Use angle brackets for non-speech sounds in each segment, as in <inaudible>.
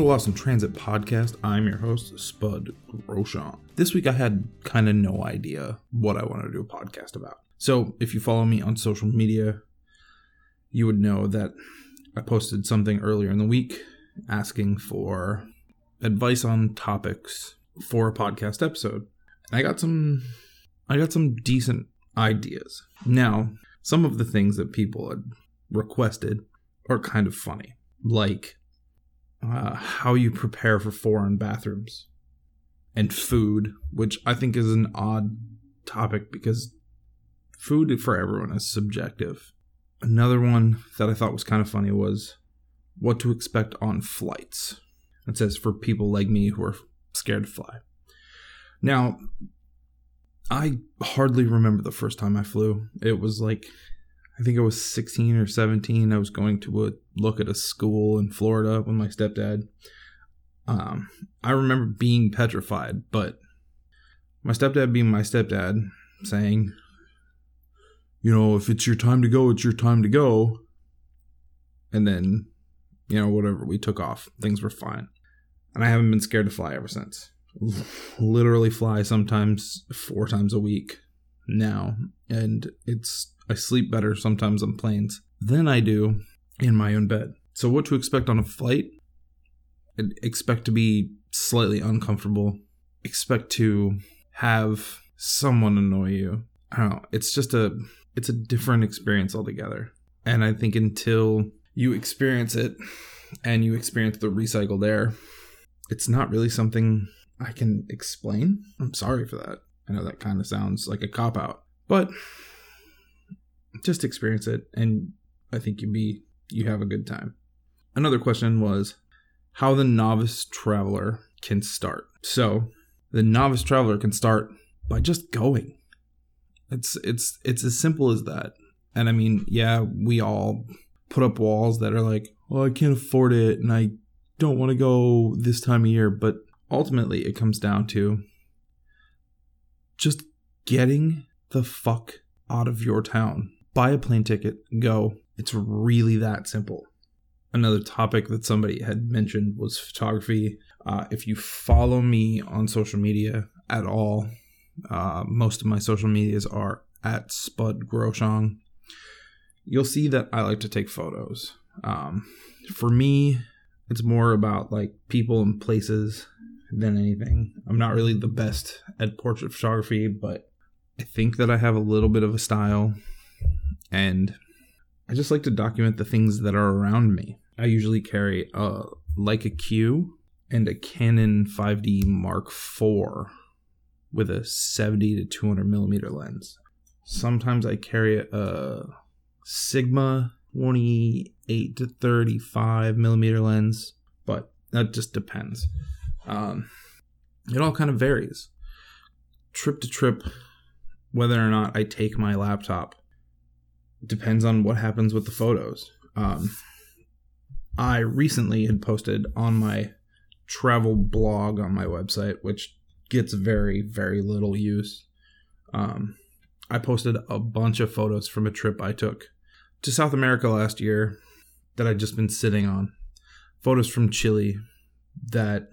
To Lost in Transit podcast. I'm your host, Spud Groshong. This week I had kind of no idea what I wanted to do a podcast about. So if you follow me on social media, you would know that I posted something earlier in the week asking for advice on topics for a podcast episode. And I got some I got some decent ideas. Now, some of the things that people had requested are kind of funny. Like uh, how you prepare for foreign bathrooms and food, which I think is an odd topic because food for everyone is subjective. Another one that I thought was kind of funny was what to expect on flights. It says for people like me who are scared to fly. Now, I hardly remember the first time I flew. It was like I think I was 16 or 17. I was going to a, look at a school in Florida with my stepdad. Um, I remember being petrified, but my stepdad being my stepdad saying, you know, if it's your time to go, it's your time to go. And then, you know, whatever, we took off. Things were fine. And I haven't been scared to fly ever since. Literally fly sometimes four times a week now. And it's I sleep better sometimes on planes than I do in my own bed. So, what to expect on a flight? I'd expect to be slightly uncomfortable. Expect to have someone annoy you. I don't know. It's just a it's a different experience altogether. And I think until you experience it and you experience the recycled air, it's not really something I can explain. I'm sorry for that. I know that kind of sounds like a cop out, but just experience it and I think you be you have a good time. Another question was how the novice traveler can start. So, the novice traveler can start by just going. It's it's it's as simple as that. And I mean, yeah, we all put up walls that are like, "Oh, I can't afford it and I don't want to go this time of year," but ultimately it comes down to just getting the fuck out of your town buy a plane ticket, go. It's really that simple. Another topic that somebody had mentioned was photography. Uh, if you follow me on social media at all, uh, most of my social medias are at Spud Groshong. You'll see that I like to take photos. Um, for me, it's more about like people and places than anything. I'm not really the best at portrait photography, but I think that I have a little bit of a style and I just like to document the things that are around me. I usually carry a Leica Q and a Canon 5D Mark IV with a 70 to 200 millimeter lens. Sometimes I carry a Sigma 28 to 35 millimeter lens, but that just depends. Um, it all kind of varies. Trip to trip, whether or not I take my laptop depends on what happens with the photos. Um, I recently had posted on my travel blog on my website, which gets very, very little use. Um, I posted a bunch of photos from a trip I took to South America last year that I'd just been sitting on. Photos from Chile that,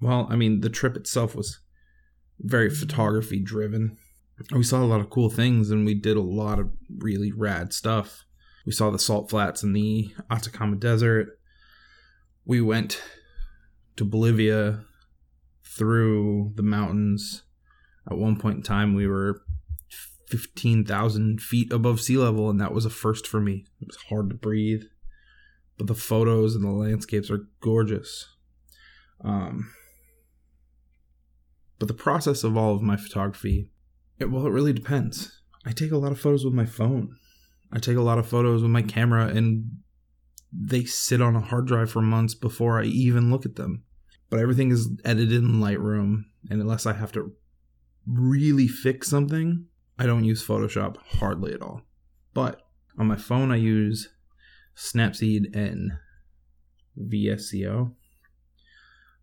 well, I mean, the trip itself was very photography driven we saw a lot of cool things and we did a lot of really rad stuff. We saw the salt flats in the Atacama Desert. We went to Bolivia through the mountains. At one point in time, we were 15,000 feet above sea level, and that was a first for me. It was hard to breathe, but the photos and the landscapes are gorgeous. Um, but the process of all of my photography it, well, it really depends. I take a lot of photos with my phone. I take a lot of photos with my camera, and they sit on a hard drive for months before I even look at them. But everything is edited in Lightroom, and unless I have to really fix something, I don't use Photoshop hardly at all. But on my phone, I use Snapseed and VSCO.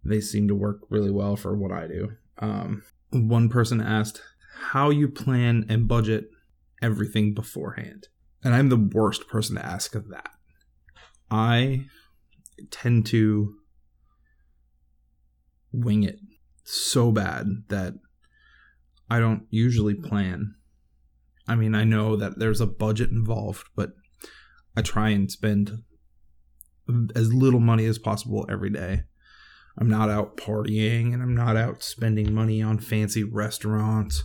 They seem to work really well for what I do. Um, one person asked how you plan and budget everything beforehand. And I'm the worst person to ask that. I tend to wing it so bad that I don't usually plan. I mean, I know that there's a budget involved, but I try and spend as little money as possible every day. I'm not out partying and I'm not out spending money on fancy restaurants.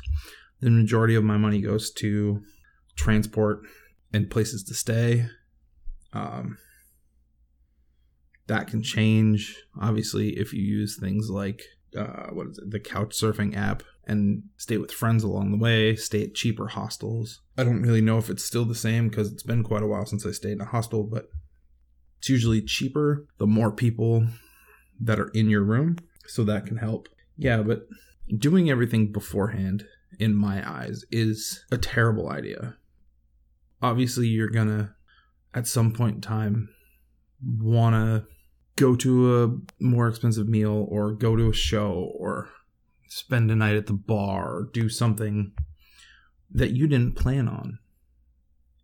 The majority of my money goes to transport and places to stay. Um, that can change, obviously, if you use things like uh, what is it, the couch surfing app and stay with friends along the way, stay at cheaper hostels. I don't really know if it's still the same because it's been quite a while since I stayed in a hostel, but it's usually cheaper the more people that are in your room, so that can help. Yeah, but doing everything beforehand, in my eyes, is a terrible idea. Obviously, you're gonna, at some point in time, wanna go to a more expensive meal or go to a show or spend a night at the bar or do something that you didn't plan on.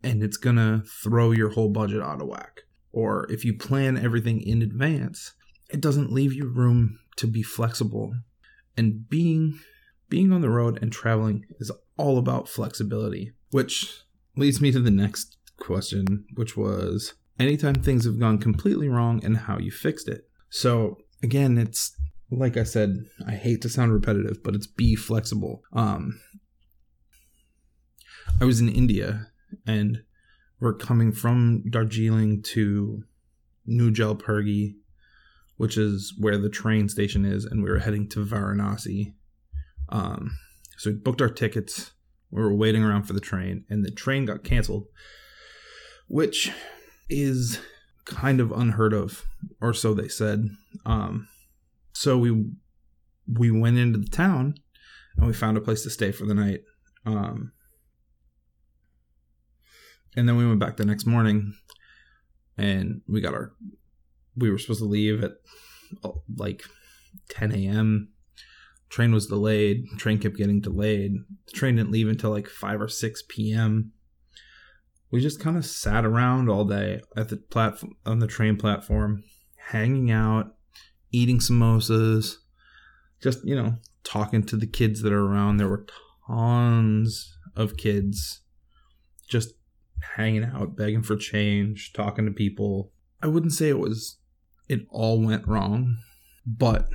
And it's gonna throw your whole budget out of whack. Or if you plan everything in advance, it doesn't leave you room to be flexible. And being being on the road and traveling is all about flexibility, which leads me to the next question, which was anytime things have gone completely wrong and how you fixed it. So, again, it's like I said, I hate to sound repetitive, but it's be flexible. Um I was in India and we're coming from Darjeeling to New Jalpaiguri which is where the train station is, and we were heading to Varanasi. Um, so we booked our tickets. We were waiting around for the train, and the train got canceled, which is kind of unheard of, or so they said. Um, so we we went into the town, and we found a place to stay for the night. Um, and then we went back the next morning, and we got our we were supposed to leave at oh, like 10 a.m. Train was delayed. Train kept getting delayed. The train didn't leave until like 5 or 6 p.m. We just kind of sat around all day at the platform on the train platform, hanging out, eating samosas, just, you know, talking to the kids that are around. There were tons of kids just hanging out, begging for change, talking to people. I wouldn't say it was it all went wrong. But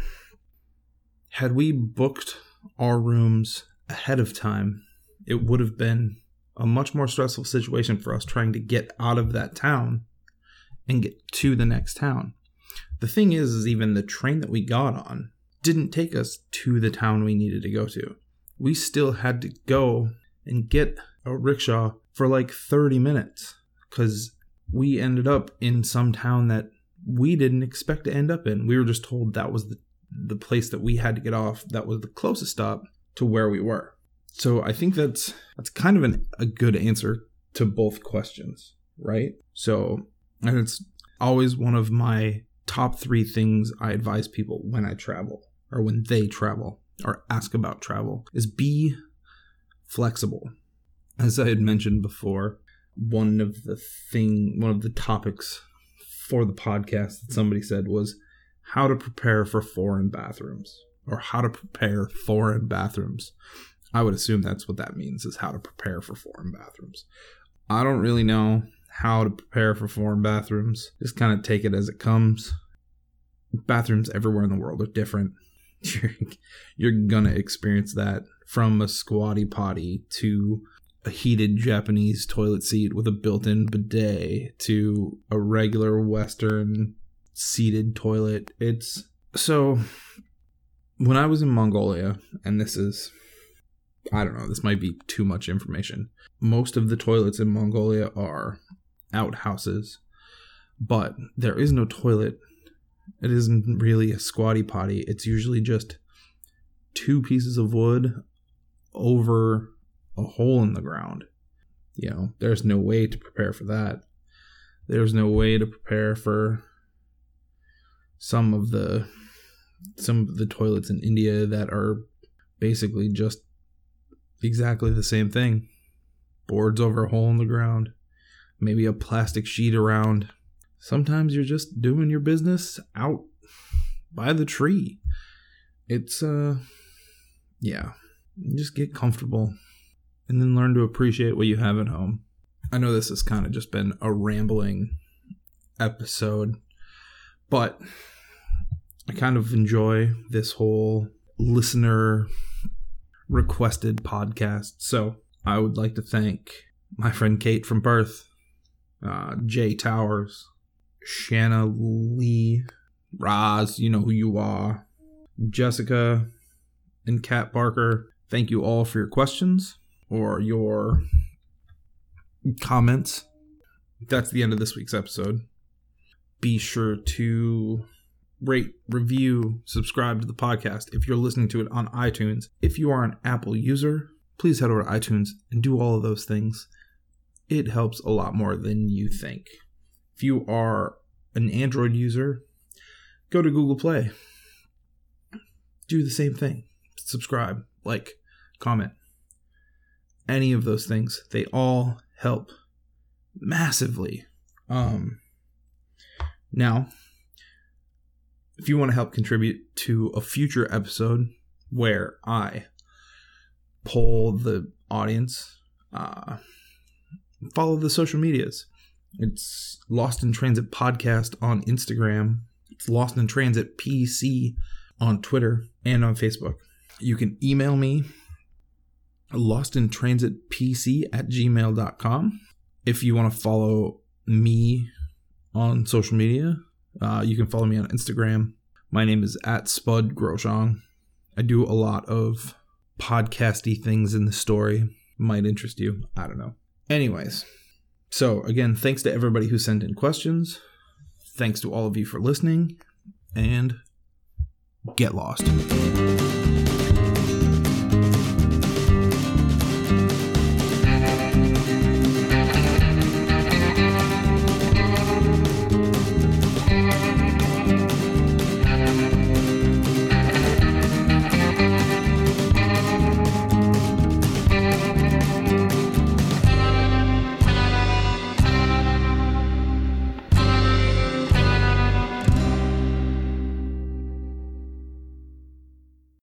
had we booked our rooms ahead of time, it would have been a much more stressful situation for us trying to get out of that town and get to the next town. The thing is, is even the train that we got on didn't take us to the town we needed to go to. We still had to go and get a rickshaw for like 30 minutes because we ended up in some town that we didn't expect to end up in. We were just told that was the, the place that we had to get off, that was the closest stop to where we were. So I think that's that's kind of an, a good answer to both questions, right? So and it's always one of my top three things I advise people when I travel or when they travel or ask about travel is be flexible. As I had mentioned before, one of the thing one of the topics for the podcast that somebody said was how to prepare for foreign bathrooms or how to prepare foreign bathrooms. I would assume that's what that means is how to prepare for foreign bathrooms. I don't really know how to prepare for foreign bathrooms. Just kind of take it as it comes. Bathrooms everywhere in the world are different. You're, <laughs> you're gonna experience that from a squatty potty to a heated Japanese toilet seat with a built in bidet to a regular Western seated toilet. It's so when I was in Mongolia, and this is, I don't know, this might be too much information. Most of the toilets in Mongolia are outhouses, but there is no toilet. It isn't really a squatty potty. It's usually just two pieces of wood over a hole in the ground. You know, there's no way to prepare for that. There's no way to prepare for some of the some of the toilets in India that are basically just exactly the same thing. Boards over a hole in the ground, maybe a plastic sheet around sometimes you're just doing your business out by the tree. It's, uh, yeah, just get comfortable and then learn to appreciate what you have at home. I know this has kind of just been a rambling episode, but I kind of enjoy this whole listener requested podcast. So I would like to thank my friend Kate from Perth, uh, Jay Towers, Shanna Lee, Roz, you know who you are, Jessica, and Kat Barker. Thank you all for your questions or your comments. That's the end of this week's episode. Be sure to rate, review, subscribe to the podcast if you're listening to it on iTunes. If you are an Apple user, please head over to iTunes and do all of those things. It helps a lot more than you think. If you are an Android user, go to Google Play. Do the same thing. Subscribe, like, comment. Any of those things, they all help massively. Um now, if you want to help contribute to a future episode where I poll the audience, uh, follow the social medias. It's Lost in Transit Podcast on Instagram. It's Lost in Transit PC on Twitter and on Facebook. You can email me lost in transit pc at gmail.com if you want to follow me on social media uh, you can follow me on Instagram. My name is at Spud Groshong. I do a lot of podcasty things in the story. Might interest you. I don't know. Anyways, so again, thanks to everybody who sent in questions. Thanks to all of you for listening, and get lost.